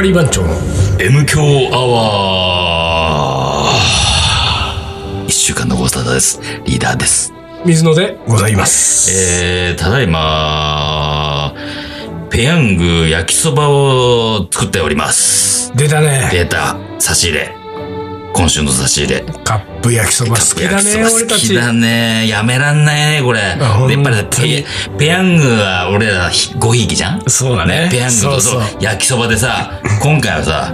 カリー番長の M 強アワー一週間のご無沙汰です。リーダーです。水野でございます。えー、ただいま、ペヤング焼きそばを作っております。出たね。出た、差し入れ。今週の差し入れ。カップ焼きそば好きだね、俺たち。好きだね。やめらんないね、これ。やっぱりペ、ペヤングは俺らごひいきじゃん？そうだねペヤングとそう焼きそばでさ、今回はさ、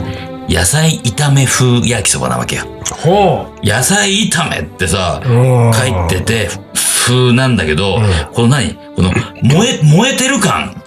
野菜炒め風焼きそばなわけよ。ほ野菜炒めってさ、うん書いてて、風なんだけど、この何？この、燃え、燃えてる感。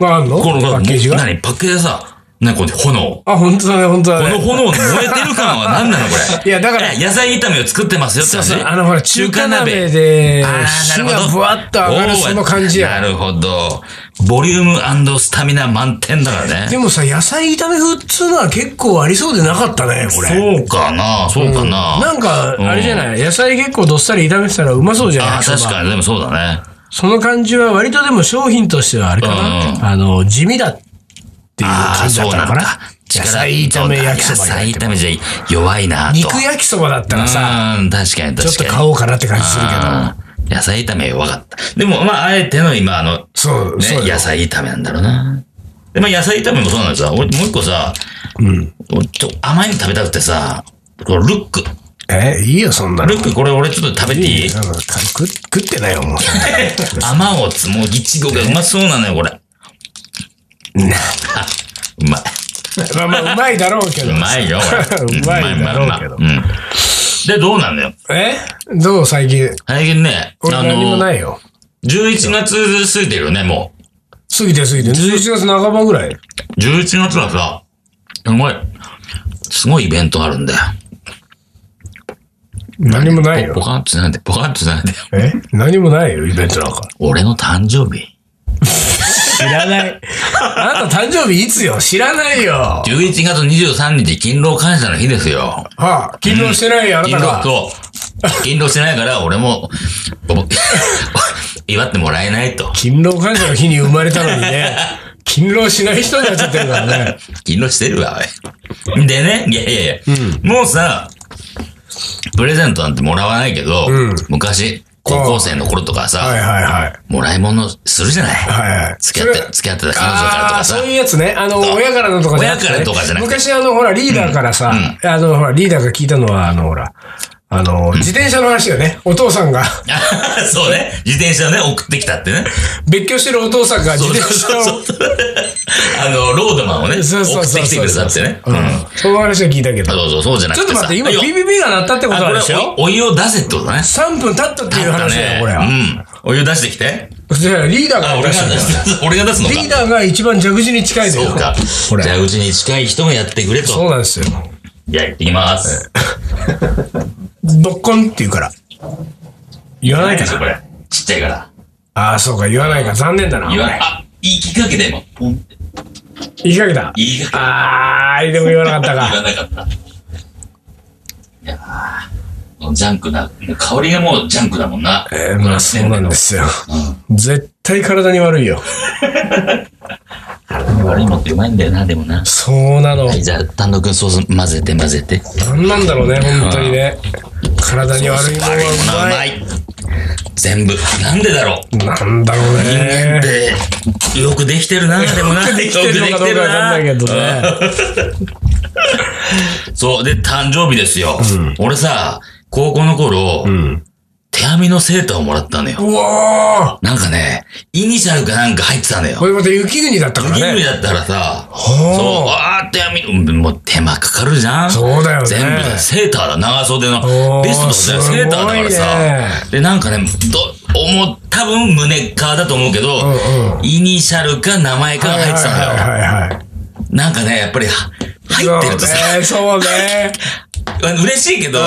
う。あんの？この、パッケージが？何？パッケージでさ、なんかこの炎。あ、本当だね、本当だね。この炎の燃えてる感は何なのこれ？いやだから野菜炒めを作ってますよって話そうそう、あのほら、中華鍋で火なるほどがぶわっと上がるその感じや。なるほど。ボリュームスタミナ満点だからね。でもさ、野菜炒め風っつうのは結構ありそうでなかったね、これ。そうかなそうかな、なんか、あれじゃない？野菜結構どっさり炒めてたらうまそうじゃない？あ確かに、でもそうだね。その感じは割とでも商品としてはあれかうんなあの、地味だっていう感じだそうなんだったのかな。野菜炒め焼きそば野菜炒めじゃ弱いなと。肉焼きそばだったらさ、うん、確かに確かに。ちょっと買おうかなって感じするけど。野菜炒め弱かった。でも、まあ、あえての今、あの、そう、ねそう、よ野菜炒めなんだろうな。で、まあ、野菜炒めもそうなんですよ。俺、もう一個さ、うん。俺ちょっと甘いの食べたくてさ、このルック。え、いいよ、そんなの。ルック、これ俺ちょっと食べていい？なんか食食ってないよ、もう。甘おつ、もういちごがうまそうなのよ、これ。うまい。まあまあ、うまいだろうけど。うまいよ、これ。うまいだろうけどう。ん。で、どうなんだよ？え？どう最近？最近ね、俺何もないよ。11月過ぎてるよね、も過ぎて過ぎて。11月半ばぐらい？う。11月はさ、すごい、すごいイベントあるんだよ。何もないよポ。カンとしないで、ポカンとしないで。え？何もないよ、イベントなんか。俺の誕生日。知らない。あなた誕生日いつよ？知らないよ。11月23日、勤労感謝の日ですよ。はあ、勤労してないよ、あなた勤労、が。そう。勤労してないから、俺も、ぼ 祝ってもらえないと。勤労感謝の日に生まれたのにね、勤労しない人になっちゃってるからね。勤労してるわ。でね、いやいやいや、もうさ、プレゼントなんてもらわないけど、うん昔、高校生の頃とかさ、はいはいはい。もらい物するじゃない、はいはい。付き合って付き合ってた彼女からとかさそう。いうやつね。あの、親からのとかじゃなくて、ね。親からとかじゃなくて昔あの、ほら、リーダーからさ、あの、ほら、リーダーが聞いたのは、あの、ほら、あの、自転車の話よね。お父さんが、そうね。自転車をね、送ってきたってね。別居してるお父さんが自転車を、そうそうあの、ロードマンをね、そうそうそう送ってきてくれたってね。ううんん。その話は聞いたけど。そうそう、そうじゃなくてさ。ちょっと待って、今あよ PPP が鳴ったってことなんでしょ？おお湯を出せってことだね。3分経ったっていう話だよ、これは。うん。お湯出してきて。じゃあリーダーあ、が俺が出す。俺が出すのか。リーダーが一番蛇口に近い。そうか。これ。じゃあ、うちに近い人がやってくれと。そうなんですよ。じゃあ、行ってきます。ドッコンって言うから。言わないかこな。れ。ちっちゃいから。ああ、そうか、言わないか。残念だな。言わない。あ、言いきかけても。ポンって言いかけた？言いかけて。あー、でも言わなかった言わか。なかった。いやーもうジャンクな、もう香りがもうジャンクだもんな。えー、まあそうなんですよ。うん。絶対体に悪いよ。悪いもんってうまいんだよな、でもな。そうなの。はい、じゃあ、単独ソース混ぜて混ぜて。なんなんだろうね、本当にね。体に悪いものははうまい。全部。なんでだろう。なんだろう人間ねっ。て、よくできてるな、でもな。よくできてるのかどうかわかんないけどねうん そう、で、誕生日ですよ。俺さ、高校の頃、うん。手編みのセーターをもらったのよ。うわなんかね、イニシャルかなんか入ってたのよーこ。れまた雪国だったからね。雪国だったらさ、そう、あー手編み、もう手間かかるじゃんそうだよね全部だ。セーターだ、長袖の。ベストとかじゃセーターだからさね。で、なんかね、ど、思う、多分胸側だと思うけど、うんうんイニシャルか名前かが入ってたのよ。はいはいはいはい。なんかね、やっぱり、は入ってるとさ、そうね。嬉しいけど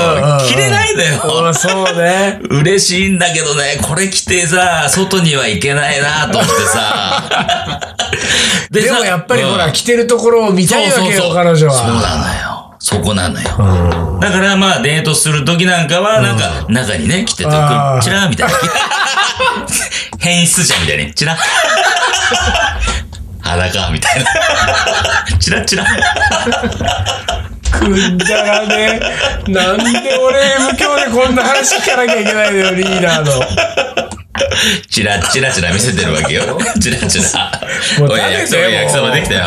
着れないのよ。うんそうね。嬉しいんだけどね、これ着てさ、外には行けないなと思ってさ。でもやっぱりほら、うん着てるところを見たいわけよ、彼女そうは。なのよ。そこなのよ。だからまあデートするときなんかは、なんか中にね、着てて、あーチラーみたいな。変質者みたいに、チラー。裸みたいな。チラッチラ。くんだらね。なんで俺 M 教でこんな話聞かなきゃいけないのよ、リーダーの。チラッチラチラ見せてるわけよ。チラチラ。もうおい、食べて焼きそば、できたよ。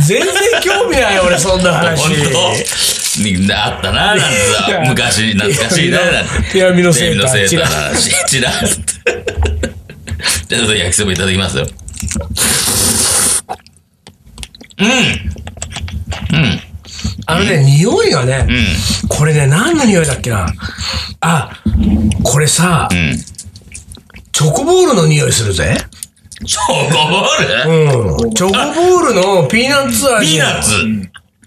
全然興味ない、俺、そんな話。本当みんなあったな、なんてさ。昔、懐かしいな、なんて。手編みのセーター手編みのセーターの話。チラッ。じゃあ、ちょっと焼きそばいただきますよ。うん。あのね、匂いがね、うん。これね、何の匂いだっけな。あ、これさ、うん。チョコボールの匂いするぜ。チョコボール？うん。チョコボールのピーナッツ味。ピーナッツ。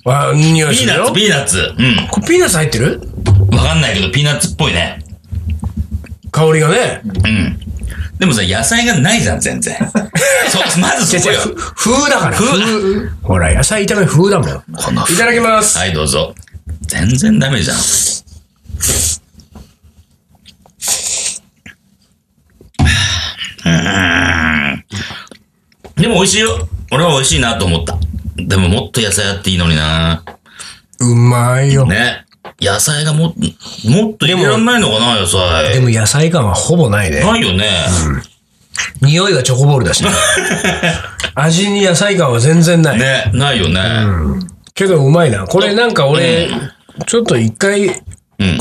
あ匂いするよピーナッツ、。ピーナッツ。うん。ピーナッツ入ってる？わかんないけど、ピーナッツっぽいね。香りがね。うん。でもさ、野菜がないじゃん、全然。そ、まずそこよ。ふ風だから。風風。ほら、野菜炒め風だもん。このいただきます。はい、どうぞ。全然ダメじゃん。でも美味しいよ。俺は美味しいなと思った。でももっと野菜あっていいのにな。うまいよ。ね。野菜がもっと、もっと入れらんないのかな、野菜。でも野菜感はほぼないね。ないよね。匂いがチョコボールだしね。味に野菜感は全然ない。ね、ないよね。けどうまいな。これなんか俺、ちょっと一回、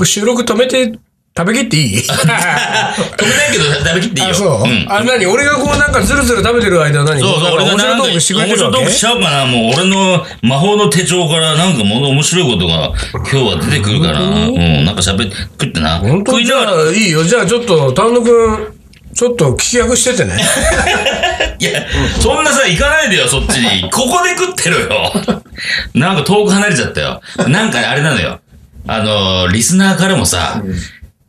収録止めて食べきっていい？止めないけど食べきっていいよ。あ、そう、んあ、なに俺がこうなんかズルズル食べてる間何？そうそう、俺が面白トークしてくれて面白いトーるわけクしちゃうかな。もう俺の魔法の手帳からなんかもの面白いことが今日は出てくるから。うん、なんか喋って、食ってな。本当？じゃ。あいいよ。じゃあちょっと、丹野くん、ちょっと聞き役しててね。いや、そんなさ、行かないでよ、そっちに。ここで食ってるよ。なんか遠く離れちゃったよ。なんかあれなのよ。あの、リスナーからもさ、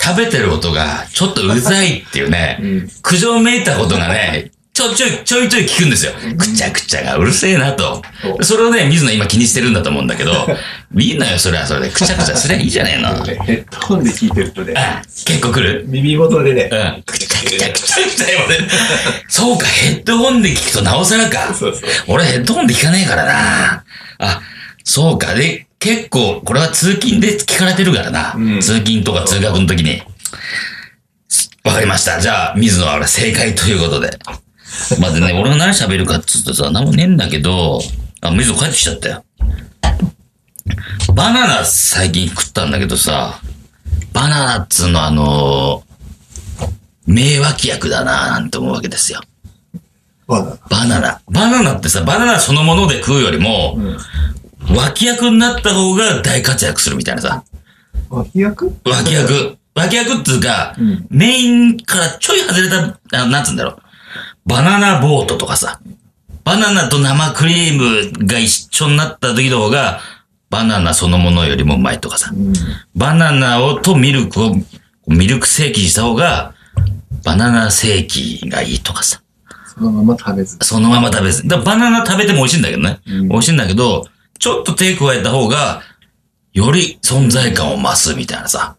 食べてる音がちょっとうざいっていうね、苦情めいたことがね、ちょちょい、ちょいちょい聞くんですよ。くちゃくちゃがうるせえなと。それをね、水野今気にしてるんだと思うんだけど、いいのよ、それはそれで。くちゃくちゃすりゃいいじゃねえの。ヘッドホンで聞いてるとね、あ結構来る？耳元でね、うん。くちゃくちゃくちゃくちゃよね。そうか、ヘッドホンで聞くとなおさらか。そうそう俺ヘッドホンで聞かねえからな。あ、そうか。で、結構、これは通勤で聞かれてるからな。うん通勤とか通学の時に。わかりました。じゃあ、水野は俺正解ということで。まずね、俺が何喋るかっつうとさ、何もねえんだけど、あ、水野帰ってきちゃったよ。バナナ最近食ったんだけどさ、バナナっつうのはあの名脇役だななんて思うわけですよ。バナナ。バナナ。バナナってさ、バナナそのもので食うよりも、脇役になった方が大活躍するみたいなさ。脇役？脇役。脇役っていうか、んメインからちょい外れた、あなんつうんだろう。バナナボートとかさ。バナナと生クリームが一緒になった時の方が、バナナそのものよりもうまいとかさ。うん。バナナをとミルクを、ミルクセーキにした方が、バナナセーキがいいとかさ。そのまま食べず。そのまま食べず。だバナナ食べても美味しいんだけどね。うん美味しいんだけど、ちょっと手加えた方が、より存在感を増すみたいなさ。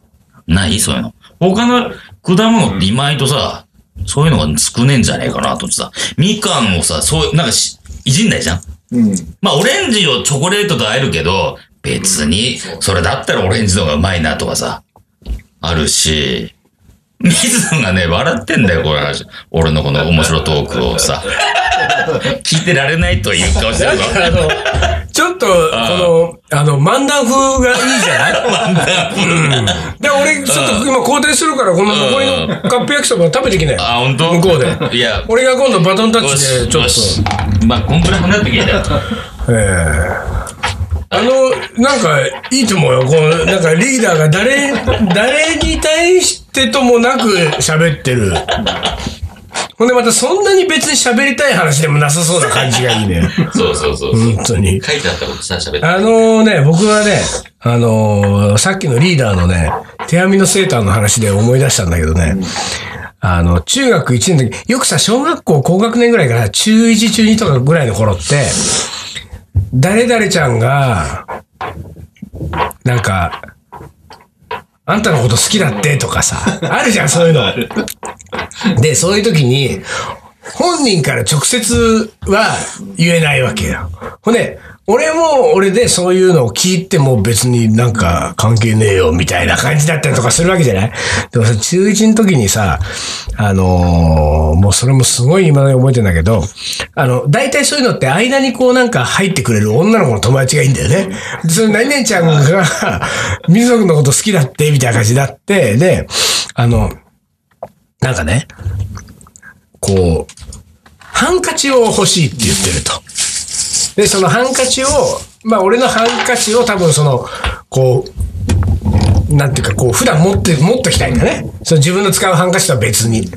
ない？そういうの。他の果物って意外とさ、そういうのが少ねえんじゃねえかなと思ってさ。みかんをさ、そういう、なんかし、いじんないじゃん？うん。まあ、オレンジをチョコレートと和えるけど、別に、それだったらオレンジの方がうまいなとかさ、あるし、水野がね、笑ってんだよ、この話。俺のこの面白トークをさ。聞いてられないという顔してるぞ。あの、ちょっと、この、あの、漫談風がいいじゃない？漫談で、俺、ちょっと今肯定するから、この残りのカップ焼きそば食べてきなよ。あ、本当？向こうで。いや、俺が今度バトンタッチで、ちょっと。まあ、こんくらい離れてきてよ。ええあの、なんか、いいと思うよ。こう、なんかリーダーが誰、誰に対してともなく喋ってる。ほんでまたそんなに別に喋りたい話でもなさそうな感じがいいね。そうそうそうそう。本当に。書いてあったことさ、喋って。あのね、僕はね、あのーさっきのリーダーのね、手編みのセーターの話で思い出したんだけどね、あの、中学1年の時、よくさ、小学校高学年ぐらいから中1、中2とかぐらいの頃って、誰々ちゃんが、なんか、あんたのこと好きだってとかさ、あるじゃん、そういうの。で、そういう時に、本人から直接は言えないわけよ。ほんで、俺も俺でそういうのを聞いても別になんか関係ねえよみたいな感じだったりとかするわけじゃない？でもさ、中1の時にさ、あのーもうそれもすごい今まで覚えてんだけど、あの、大体そういうのって間にこうなんか入ってくれる女の子の友達がいいんだよね。その何々ちゃんが、水野君のこと好きだって、みたいな感じだって、で、あの、なんかね、こう、ハンカチを欲しいって言ってると。で、そのハンカチを、まあ俺のハンカチを多分その、こう、なんていうかこう、普段持って、持っときたいんだね。その自分の使うハンカチとは別に。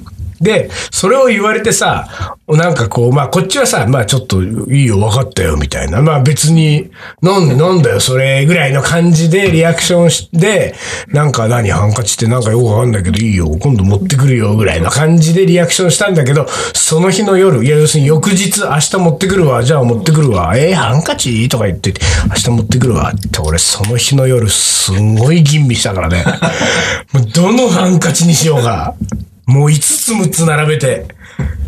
で、それを言われてさ、なんかこう、まあこっちはさ、まあちょっといいよ、分かったよ、みたいな。まあ別に、なんでなんだよ、それぐらいの感じでリアクションして、なんか何、ハンカチってなんかよくわかんないけどいいよ、今度持ってくるよ、ぐらいの感じでリアクションしたんだけど、その日の夜、いや要するに翌日、明日持ってくるわ、じゃあ持ってくるわ、えー、ハンカチとか言ってて、明日持ってくるわって、俺その日の夜、すんごい吟味したからね。どのハンカチにしようか。もう5つ6つ並べて。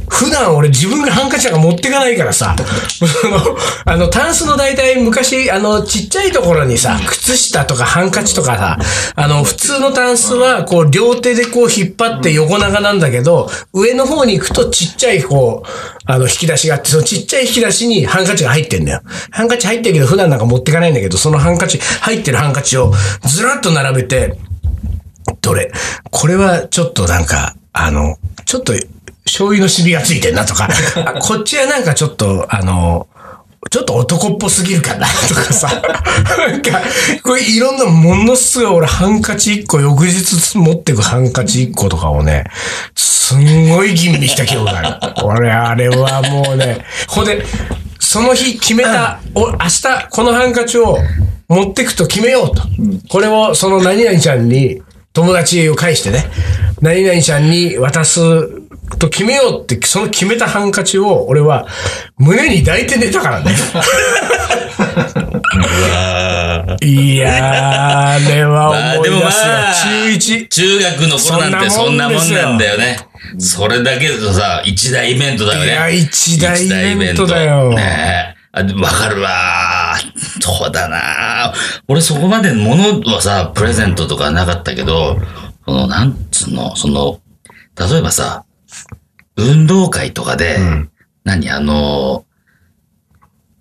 普段俺自分がハンカチなんか持ってかないからさ、あの、タンスの大体昔、あの、ちっちゃいところにさ、靴下とかハンカチとかさ、あの、普通のタンスは、こう、両手でこう引っ張って横長なんだけど、上の方に行くとちっちゃい、こう、あの、引き出しがあって、そのちっちゃい引き出しにハンカチが入ってんだよ。ハンカチ入ってるけど、普段なんか持ってかないんだけど、そのハンカチ、入ってるハンカチをずらっと並べて、どれ？これはちょっとなんか、あの、ちょっと醤油のシミがついてんなとか、あこっちはなんかちょっと、あの、ちょっと男っぽすぎるかなとかさ。なんか、これいろんなものすごい俺ハンカチ1個、翌日持ってくハンカチ1個とかをね、すんごい吟味した記憶がある。俺あれはもうね、ほんで、その日決めた、お明日このハンカチを持ってくと決めようと。これをその何々ちゃんに友達を介してね、何々ちゃんに渡すと決めようって、その決めたハンカチを俺は胸に抱いて寝たからね。いやー、あれは思い出すよ。まあ中1。中学の頃なんてそそんんなもんなもんだよね。それだけだとさ、一大イベントだよね。いや一大イベントだよねわかるわー。そうだなー俺そこまで物はさ、プレゼントとかなかったけど、その、なんつうの、その、例えばさ、運動会とかで、何あの、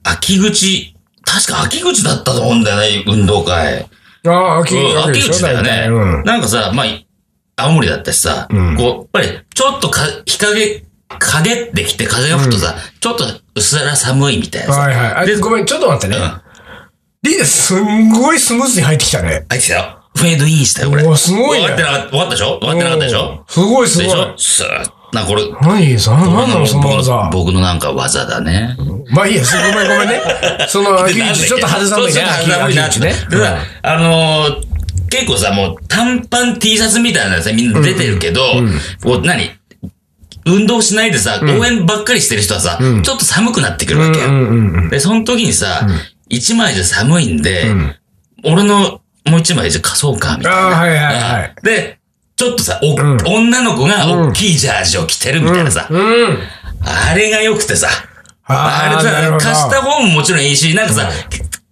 秋口、確か秋口だったと思うんだよね、運動会。ああ、秋うん秋口口だよね。うん。なんかさ、まあ、青森だったしさ、うんこう、やっぱり、ちょっとか、日陰、陰ってきて風が吹くとさ、ちょっと薄ら寒いみたいなさ。はいはい。あでごめん、ちょっと待ってね。うんリーダーすんごいスムーズに入ってきたね。あいつよ。フェードインしたよ、これ。おーすごいね終わってなかった、終わったでしょ？終わってなかったでしょ？すごいすごいでし。ょ？スーッなんかこれ、何？さ、何なのその技。僕のなんか技だね。まあいいや、すごめんごめんね。その秋口、ちょっと肌寒いね。ちょっと肌寒いな秋口ね。あのー結構さ、もう短パン T シャツみたいなやつみんな出てるけど、こう何？運動しないでさ、応援ばっかりしてる人はさ、ちょっと寒くなってくるわけよ。で、その時にさ、一枚じゃ寒いんで、俺のもう一枚じゃ貸そうか、みたいな。はいはいはい。で、ちょっとさ、おん。女の子が大きいジャージを着てるみたいなさ、うん。あれが良くてさ、あれさ、貸した方ももちろんいいし、なんかさ、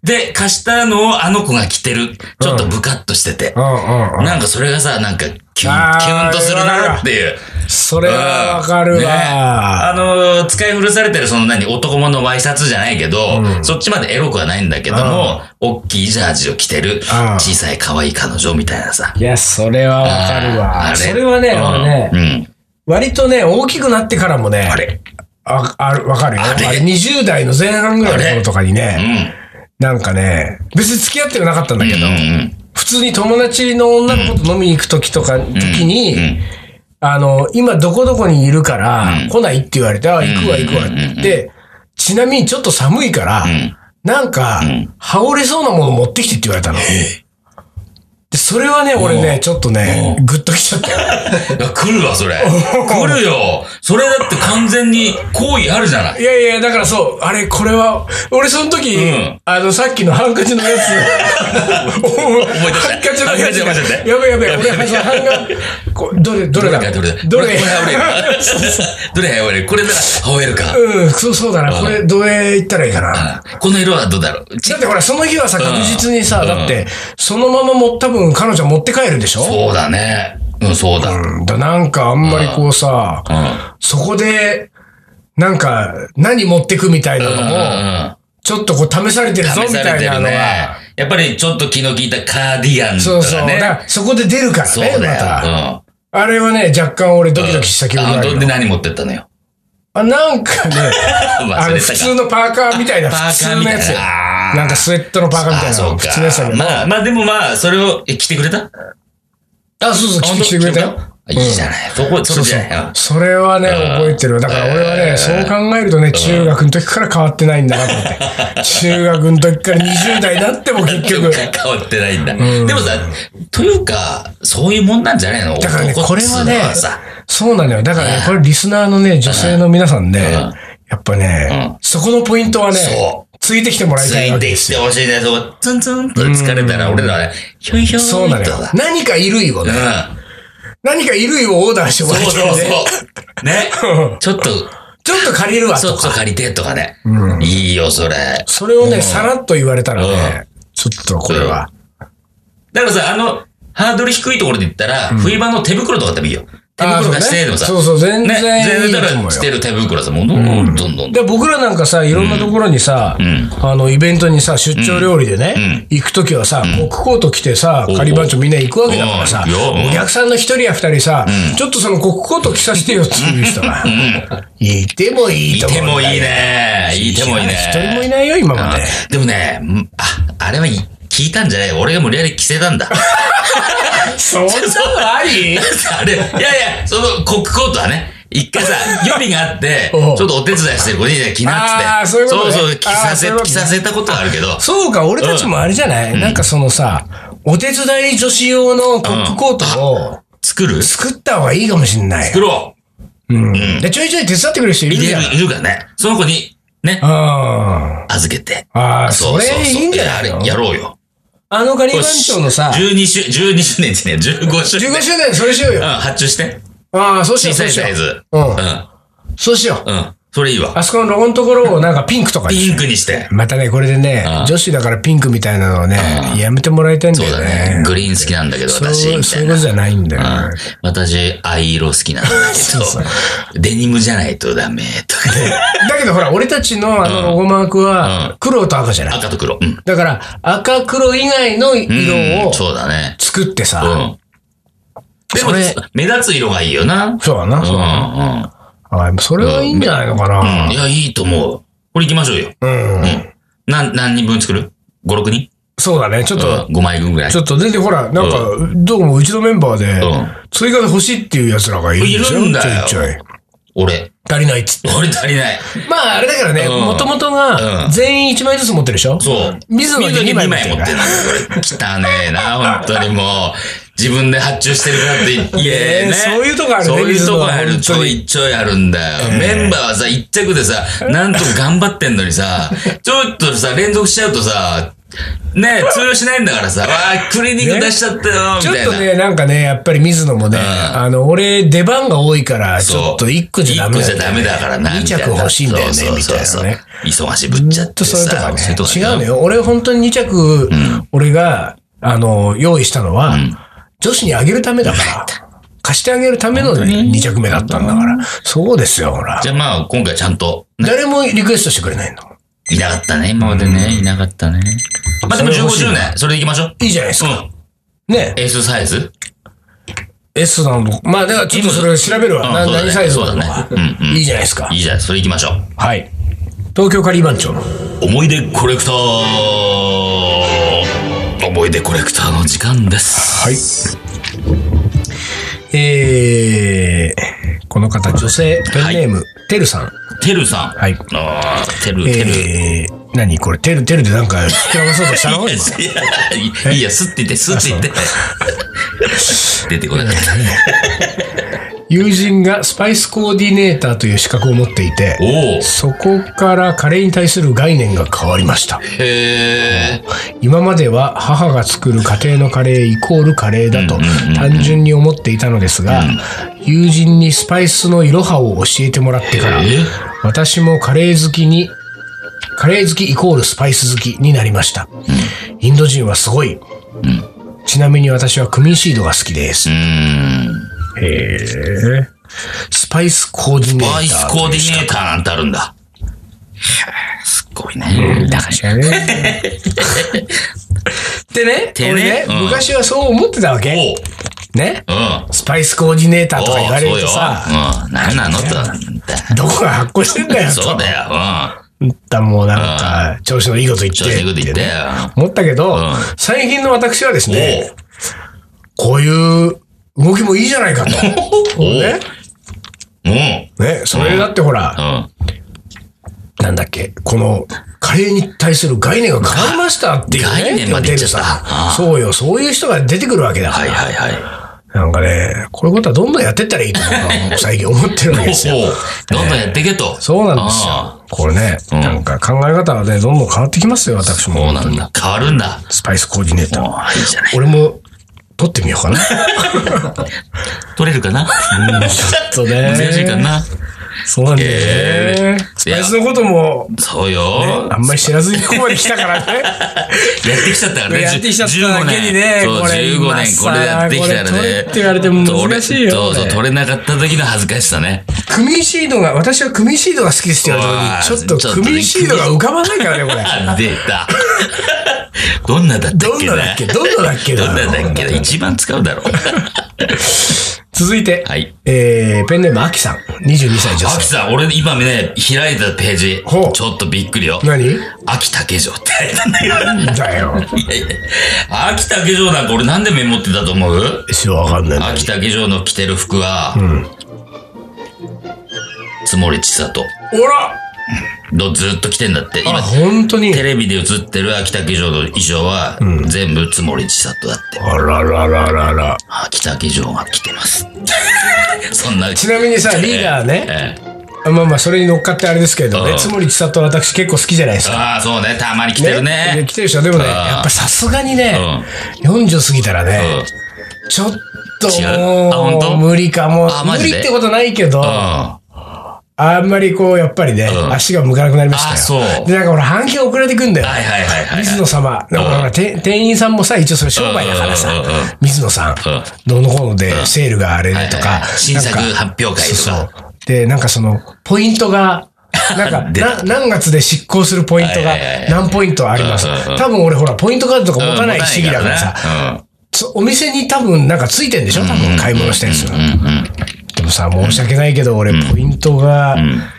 で、貸したのをあの子が着てる。ちょっとブカッとしててう。んうんうん。なんかそれがさ、なんかキュン、キュンとするなっていう。それはわかるねわ。あのー、使い古されてるその何、男物のワイシャツじゃないけど、そっちまでエロくはないんだけども、大きいジャージを着てる、小さい可愛い彼女みたいなさ。いや、それはわかるあわ。れそれはね、うん俺ね、うん。割とね、大きくなってからもね、あれあ、ある、わかるよ。あれあれ、20代の前半ぐらいの頃とかにうね、ん。なんかね、別に付き合ってはなかったんだけど、うんうん普通に友達の女の子と飲みに行く時とか、時に、ん。あの、今どこどこにいるから、来ないって言われて、あ、行くわ行くわって。言って、ちなみにちょっと寒いから、ん。なんか、羽織れそうなもの持ってきてって言われたの。で、それはね、俺ね、ちょっとね、グッときちゃったよ。いや来るわ、それ。来るよ。それだって完全に好意あるじゃない。いやいや、だからそう、あれ、これは、俺その時、ん。あの、さっきのハンカチのやつ、思い出した。ハンカチのやつ。やべやべ、俺、ハンガこどれ、どれだ？どれだどれだ？どれ？どれ羽織れる これなら羽織れるか。うん、そうそうだな。これ、どれ言ったらいいかな。あこの色はどうだろう？ちだってほら、その日はさ、うん。確実にさ、うん。だって、そのままも、多分彼女は持って帰るでしょ？そうだね。うん、そうだ。うん。うん。だなんかあんまりこうさ、そこで、なんか、何持ってくみたいなのも、ちょっとこう試されてるぞみ試されてたいなのるねが、。やっぱりちょっと気の利いたカーディガンそうそう。とかね。だからそこで出るからそうね、まだた。よ。あれはね、若干俺ドキドキした記憶がああ、るよどんで何持ってったのよ。あ、なんかね、あの、普通のパーカーみたいな、普通のやつなんかスウェットのパーカーみたいなの、あそうか。普通のやつだけど。まあ、まあでもまあ、それを、え、着てくれた？あ、そうそう、来て来てくれたよ。いいじゃない。そこ、それじゃないよ。それはね、覚えてる。だから俺はね、そう考えるとね、中学の時から変わってないんだなと思って。中学の時から20代になっても結局。変わってないんだ。でもさ、というか、そういうもんなんじゃないの？だからね、これはねそうなのよ。だからね、これリスナーのね、女性の皆さんね、んやっぱねう、そこのポイントはねそ、ついてきてもらいつたいわいてきけですよ。てほしいね。そこ、ツンツンと疲れたら、俺らはね、ひょいひょいとそうなのよさ。。何か衣類をね、うん。何か衣類をオーダーしてもそうらいたいね。そうそう。ね。ちょっと、ちょっと借りるわそうそうとか。借りてとかね。いいよ、それ。それをね、さらっと言われたらね、ちょっとこれは。だからさ、あの、ハードル低いところで言ったら、冬場の手袋とかでもいいよ。手袋がしてでもさ。そうそう全然ね、全然だからしてる手袋さ、もうどんどんどんどん。で、僕らなんかさ、いろんなところにさ、んあの、イベントにさ、出張料理でね、行くときはさ、コックコート着てさ、仮番長みんな行くわけだからさ、お客さんの一人や二人さ、ちょっとそのコックコート着させてよっていう人が、いてもいいいと思うんだよてもいいね。いてもいいね。一人もいないよ、今まで。でもね、んあ、あれはい聞いたんじゃない俺が無理やり着せたんだ。そんなのあり？あれ、いやいや、そのコックコートはね、一回さ、予備があって、ちょっとお手伝いしてる子にね、着なっつって。そういうことねそうそう、着させ、着させたことはあるけど。そうか、俺たちもあれじゃない、なんかそのさ、お手伝い女子用のコックコートを作る？作った方がいいかもしんない作。ろうん。で、ちょいちょい手伝ってくれる人う。いるじゃん。いるいるからね。その子に、ね、ああ。預けて。ああ、そうそうそうそれいいんじゃないの？あれやろうよ。あのガリバン長のさ、12周、12周年ですね。15周年。15周年それしよううん、よ。発注して。ああ、そうしよ小う、そうしよう。さいサイズ。うんうん。そうしよう。うん。それいいわ。あそこのロゴのところをなんかピンクとかにピンクにして。またね、これでねうん、女子だからピンクみたいなのをね、やめてもらいたいんだよそうだねね。。グリーン好きなんだけど、そう私、みたいうなそういこと。じゃないんだようんね。私、藍色好きなんだけど、デニムじゃないとダメとかね。だけどほら、俺たちのあのロゴマークは黒と赤じゃない？赤と黒。うん。だから、赤黒以外の色うんをそうだね。作ってさ、うん。でも目立つ色がいいよな。そうだな、うん、そううだな。あそれはいいんじゃないのかん。なうん。い。や、いいと思う。これ行きましょうよ。うん。うん。何、何人分作る ?5、6人？そうだね。ちょっと、?5 枚分ぐらいち。ょっと、で、で、ほら、なんか、どうもうちのメンバーでうん、追加で欲しいっていう奴らがいる。いるんだよちょいちょい。俺。足りないっつって。俺足りない。まあ、あれだからね、うんもともとうが、ん全員1枚ずつ持ってるでしょ？そう。水野に2枚持ってる汚ねえな、本当にもう。自分で発注してるからって 言えねね。そういうとこあるねそういうとこある。ちょいちょいあるんだよ。メンバーはさ、一着でさ、なんとか頑張ってんのにさ、ちょっとさ、連続しちゃうとさ、ね通用しないんだからさ、わあ、クリーニング出しちゃったよ、みちょたいな。っとね、なんかね、やっぱり水野もね、んあの、俺、出番が多いから、ちょっと1個じゃダメ一個じゃダメだからな、2みたいな着欲しいんだよね、そうみたいそうそうなね。忙しいぶっちゃずっってさ。とそういうとこはそういうとこね、違うのよ。俺本当に2着、俺が、あの、用意したのは、女子にあげるためだから、貸してあげるための2着目だったんだから。そうですよ、ほらじ。ゃあまあ、今回ちゃんと、誰もリクエストしてくれないの。いなかったね、今までね。いなかったね。まあでも15それ欲しいな周年、それで行きましょう。いいじゃないですか。うん。ね。S サイズ？S なの。まあ、だからちょっとそれ調べるわ。何サイズだかねうんうんいいじゃないですかい。いじゃん、それ行きましょう。はい。東京カリー番長の。思い出コレクター思い出コレクターの時間です。はい。えー、この方、女性、ペンネーム、てるさん。てるさん。はい。ああ、てる、てる。えー、何これ、テル、テルでなんか膨らまそうとしたの？今。いや、いいや、すって言って、すって言って。出てこなかった。友人がスパイスコーディネーターという資格を持っていて。そこからカレーに対する概念が変わりました。へえ。今までは母が作る家庭のカレーイコールカレーだと単純に思っていたのですが、友人にスパイスのいろはを教えてもらってからえ、私もカレー好きに、カレー好きイコールスパイス好きになりました。インド人はすごい。ちなみに私はクミンシードが好きです。へえ。スパイスコーディネーター。バイスコーディネーターなんてあるんだ。すっごいね。だからねえ。でね、でね俺ね、うん昔はそう思ってたわけ。おね。うん。スパイスコーディネーターとか言われるとさ、そうん。何なのと。どこが発行してんだよと。そうだよ。うん。うん。だもうなんか、調子のいいこと言って。調子のいいこと言ってね思ったけど、うん最近の私はですね、こういう動きもいいじゃないかと。ね。うん。ね。それだってほら、うん。なんだっけ、この、カレーに対する概念が変わりましたっていうね。概念まで言っちゃった出てさそうよ、そういう人が出てくるわけだから。はいはいはい。なんかね、こういうことはどんどんやってったらいいと僕はもう 最近思ってるわけですよ。どんどんやっていけと。そうなんですあよ。これね、うんなんか考え方はね、どんどん変わってきますよ、私も。そうなんだ。変わるんだ。スパイスコーディネーター。俺も、撮ってみようかな。取れるかな？ちょっとね。難しいかな？そうなんだよえね。スパイスのことも、そうよ。あんまり知らずにここまで来たからね。やってきちゃったからね。やってきちゃっただけにね15年。そう、これ15今年これやってきたらね。って言われても難しいよそうそう、取れなかった時の恥ずかしさね。クミンシードが、私はクミンシードが好きですって言われたうわ時に、ちょっとクミンシードが浮かばないからね、これ。あ 出た。どんなだったっどんけななだっけ？どんなだっけどんなだっけな？一番使うだろう。続いて、はいえー、ペンネーム、アキさん。22歳女性。秋さん、俺今ね、開いたページ、ちょっとびっくりよ。何？秋竹城って書いてあるんだけど。だよ。いやいや秋竹城なんか俺なんでメモってたと思う？しわかんない。秋竹城の着てる服は、つもりちさと。ほらのずっと着てんだって。あ、今、本当に？テレビで映ってる秋竹城の衣装は、全部つもりちさとだって。あららららら。秋竹城が着てます。そんな。ちなみにさ、リーダーね。えまあまあ、それに乗っかってあれですけれどね。うんつもりちさと私結構好きじゃないですか。ああ、そうね。たまに着てるね。で来てるでしょ。でもね、うんやっぱさすがにね、40過ぎたらね、ちょっと違う？あ本も当？う、無理かもあ。マジで？無理ってことないけど。あんまりこう、やっぱりね、うん足が向かなくなりましたよ。あそうで、なんかほら、半径遅れてくんだよ。はいはいはいはい。水野様。なんかほら、て店員さんもさ、一応それ商売だからさうんうんうんうん、水野さんうん、どうのこうので、セールがあれとかはいはいはい、新作なんか発表会とかそうそう。で、なんかその、ポイントが、なんか、出たな何月で執行するポイントがはいはいはい何ポイントありますうんうんうん。多分俺ほら、ポイントカードとか持たない主義だからさ、さ。そお店に多分なんかついてんでしょ？多分買い物したやつがうん。うんうん。でもさ、申し訳ないけど、俺、ポイントが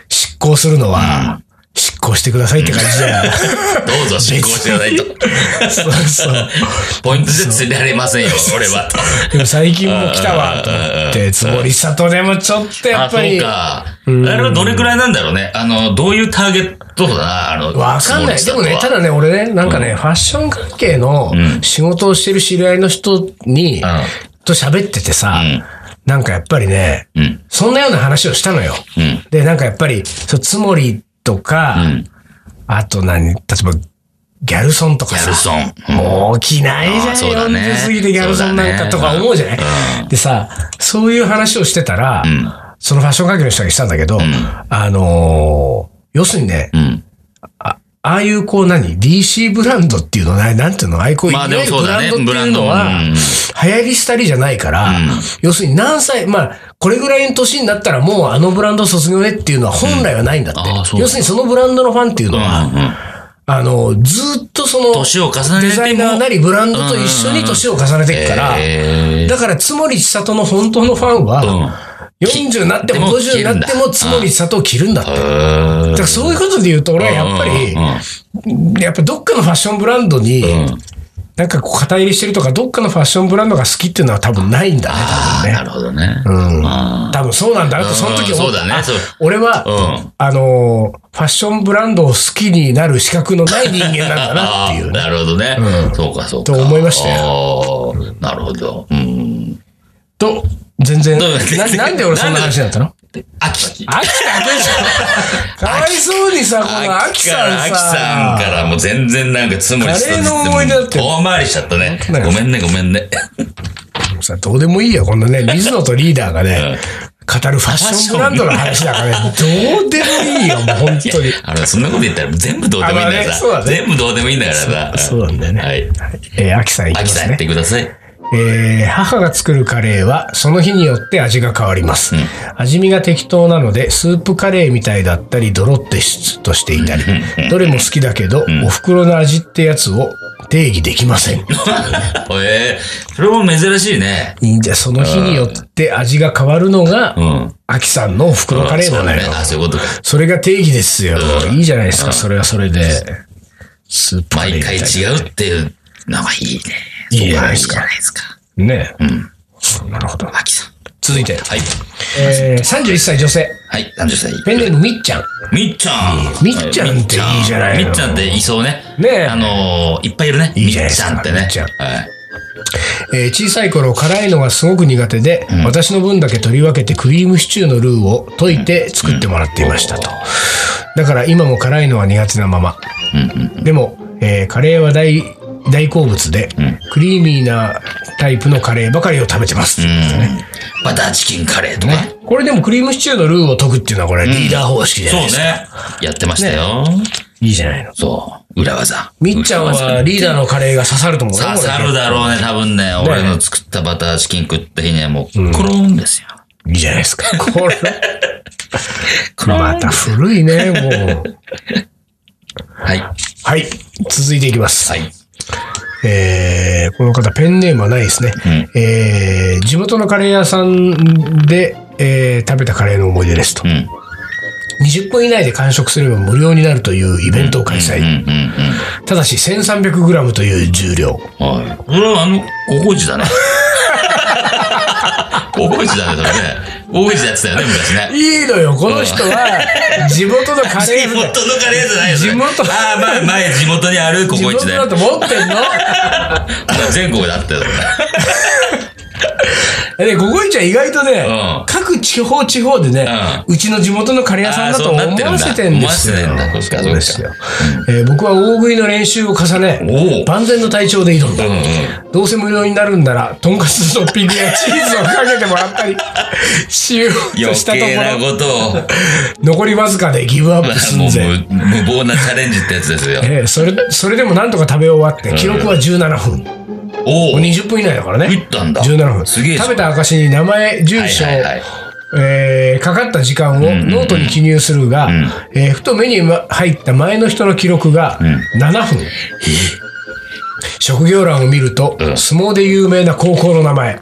執行するのは、執行してくださいって感じじゃ。どうぞ執行してくださいと。そうそう。ポイントで釣られませんよ、俺は。とでも最近も来たわ、と思って、つもりさとでもちょっとやあ、そうっぱり、か。あれはどれくらいなんだろうね。あの、どういうターゲットだな、あの、わかんない。でもね、ただね、俺ね、なんかね、ファッション関係の仕事をしてる知り合いの人に、と喋っててさ、なんかやっぱりね、うん。そんなような話をしたのよ。うん。で、なんかやっぱり、そう、つもりとか、んあと何、例えば、ギャルソンとかさ。ギャルソン。うんもう着ないじゃん、そうだね40過ぎてギャルソンなんかとか思うじゃない、うんでさ、そういう話をしてたら、んそのファッション関係の人がしたんだけど、あのー要するにね、うん。あああいうこう何 ?DC ブランドっていうのは、なんていうのああいうこう、まあでもそうだね。ブランドっていうのは、流行り廃りじゃないから、要するに何歳、まあ、これぐらいの年になったらもうあのブランド卒業ねっていうのは本来はないんだって。う要するにそのブランドのファンっていうのは、あの、ずっとその、年を重ねても。デザイナーなりブランドと一緒に年を重ねていくから、だから、つもりちさとの本当のファンは、40になってもでも50になってもつもりちさとを着るんだって。だからそういうことで言うと、俺はやっぱり、やっぱどっかのファッションブランドに、なんかこう肩入りしてるとか、どっかのファッションブランドが好きっていうのは多分ないんだね、多分ね。なるほどね。うんあ多分そうなんだなと、その時うん思あそうだね俺は、うんあのー、ファッションブランドを好きになる資格のない人間なんだなっていう。なるほどね。うんそうか、そうか。と思いましたよ。なるほど。うん。と、全然、ななんで俺そんな話になったの？秋。秋田でしょかわいそうにさ、この秋さんさ。秋さんからもう全然なんかつもりカレーの思い出だって？遠回りしちゃったね。ごめんね、ごめんね。さ、どうでもいいよ、こんなね、水野とリーダーがね、語るファッションブランドの話だからね、どうでもいいよ、もう本当に。あの、そんなこと言ったら全部どうでもいいんだよさ。あまあねそうだね全部どうでもいいんだからさ。そうなんだよね。はい。えー秋さんいきますね秋さんやって。ください。えー母が作るカレーはその日によって味が変わります。味見が適当なので、スープカレーみたいだったり、ドロッとしとしていたり、どれも好きだけど、お袋の味ってやつを定義できません。ええそれも珍しいね。いいんじゃ、その日によって味が変わるのがう、ん。秋さんのお袋カレーなのよそう。そういうことか。それが定義ですよ。いいじゃないですか、それはそれで。スープカレー毎回違うっていうのがいいね。いいじゃないですかいいじゃないですか。ねうん。なるほど。秋さん。続いて、はい。えー、31歳女性。はい、30歳。ペンネームみっちゃん。みっちゃん。みっちゃんっていいじゃないのみっちゃんっていそうね。ねえあのー、いっぱいいるね。いいじゃないですかみっちゃんってね。みっちゃんはい。えー小さい頃辛いのがすごく苦手で、私の分だけ取り分けてクリームシチューのルーを溶いて作ってもらっていましたと。だから今も辛いのは苦手なまま。でも、えーカレーは大大好物で、クリーミーなタイプのカレーばかりを食べてます。バターチキンカレーとか。これでもクリームシチューのルーを溶くっていうのはこれリーダー方式じゃないですか。そうね。やってましたよ。いいじゃないの。そう。裏技。みっちゃんはリーダーのカレーが刺さると思うよ刺さるだろうね、多分ね。俺の作ったバターチキン食った日にはもう、コロンですよ。いいじゃないですか。これ。また古いね、もう。はい。はい。続いていきます。はい。えー、この方、ペンネームはないですね。えー、地元のカレー屋さんで、えー食べたカレーの思い出ですと。うん。20分以内で完食すれば無料になるというイベントを開催。うんうんただし 1300g という重量。これはあの、ココイチだね。ココイチだね、それね。ココイチでやってたよね、昔ね。いいのよ、この人は、地元のカレー地元のカレーじゃないよ。地元ああ、まあ、前、地元にあるコ地コイチで。元だと思ってんの？全国であったよ、で、ココイチは意外とね、うん各地方地方でね、うちの地元のカレー屋さんだと思わせてんですよ。あーそうなってるんだ思わせてんだそうですよ。えー僕は大食いの練習を重ね万全の体調で挑んだ。うんうん。どうせ無料になるんなら、とんかつのトッピングやチーズをかけてもらったり、しようと余したとこ計なろ、ことを、残りわずかでギブアップ寸もう前。無無謀なチャレンジってやつですよ。えーそれ、それでもなんとか食べ終わって、記録は17分。おお。20分以内だからね。いったんだ17分。すげえ食べた証に名前、住所、はいはいはいえーかかった時間をノートに記入するが、えーふと目に入った前の人の記録が7分。職業欄を見ると、相撲で有名な高校の名前。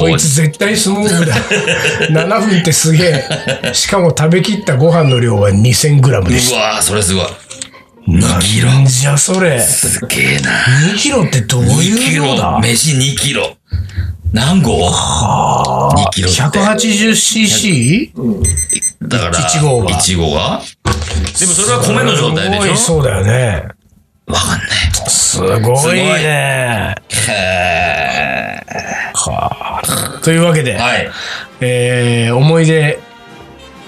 こいつ絶対相撲部だ。7分ってすげえ。しかも食べきったご飯の量は 2000g でしうわーそれすごい。た。キロじゃそれ。すげえな。2キロってどう2いうのだ、飯2キロ。何合 ?2 キロって。180cc? だから、一合が1合が？でもそれは米の状態でしょ？すごいそうだよね。わかんない。すごいね。へというわけで、ーはい。えー思い出、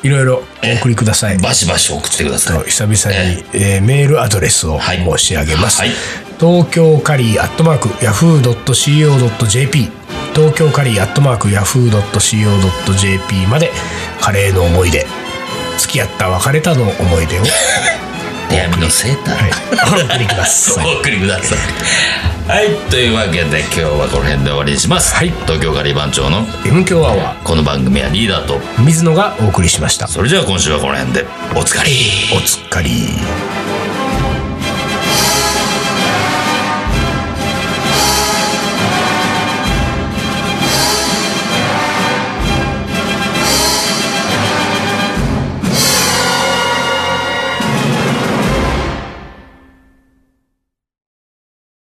いろいろお送りください。バシバシ送ってください。久々に、えーメールアドレスをはい申し上げます。はい。東京カリーアットマーク yahoo.co.jp 東京カリーアットマーク yahoo.co.jp までカレーの思い出付き合った別れたの思い出を、手編みのセーター。はい、お送りください。お 送りください。はい。というわけで今日はこの辺で終わりにします。はい東京カリー番長の M 強アワこの番組はリーダーと、ー水野がお送りしました。それじゃあ今週はこの辺でおつかり。おつっかり。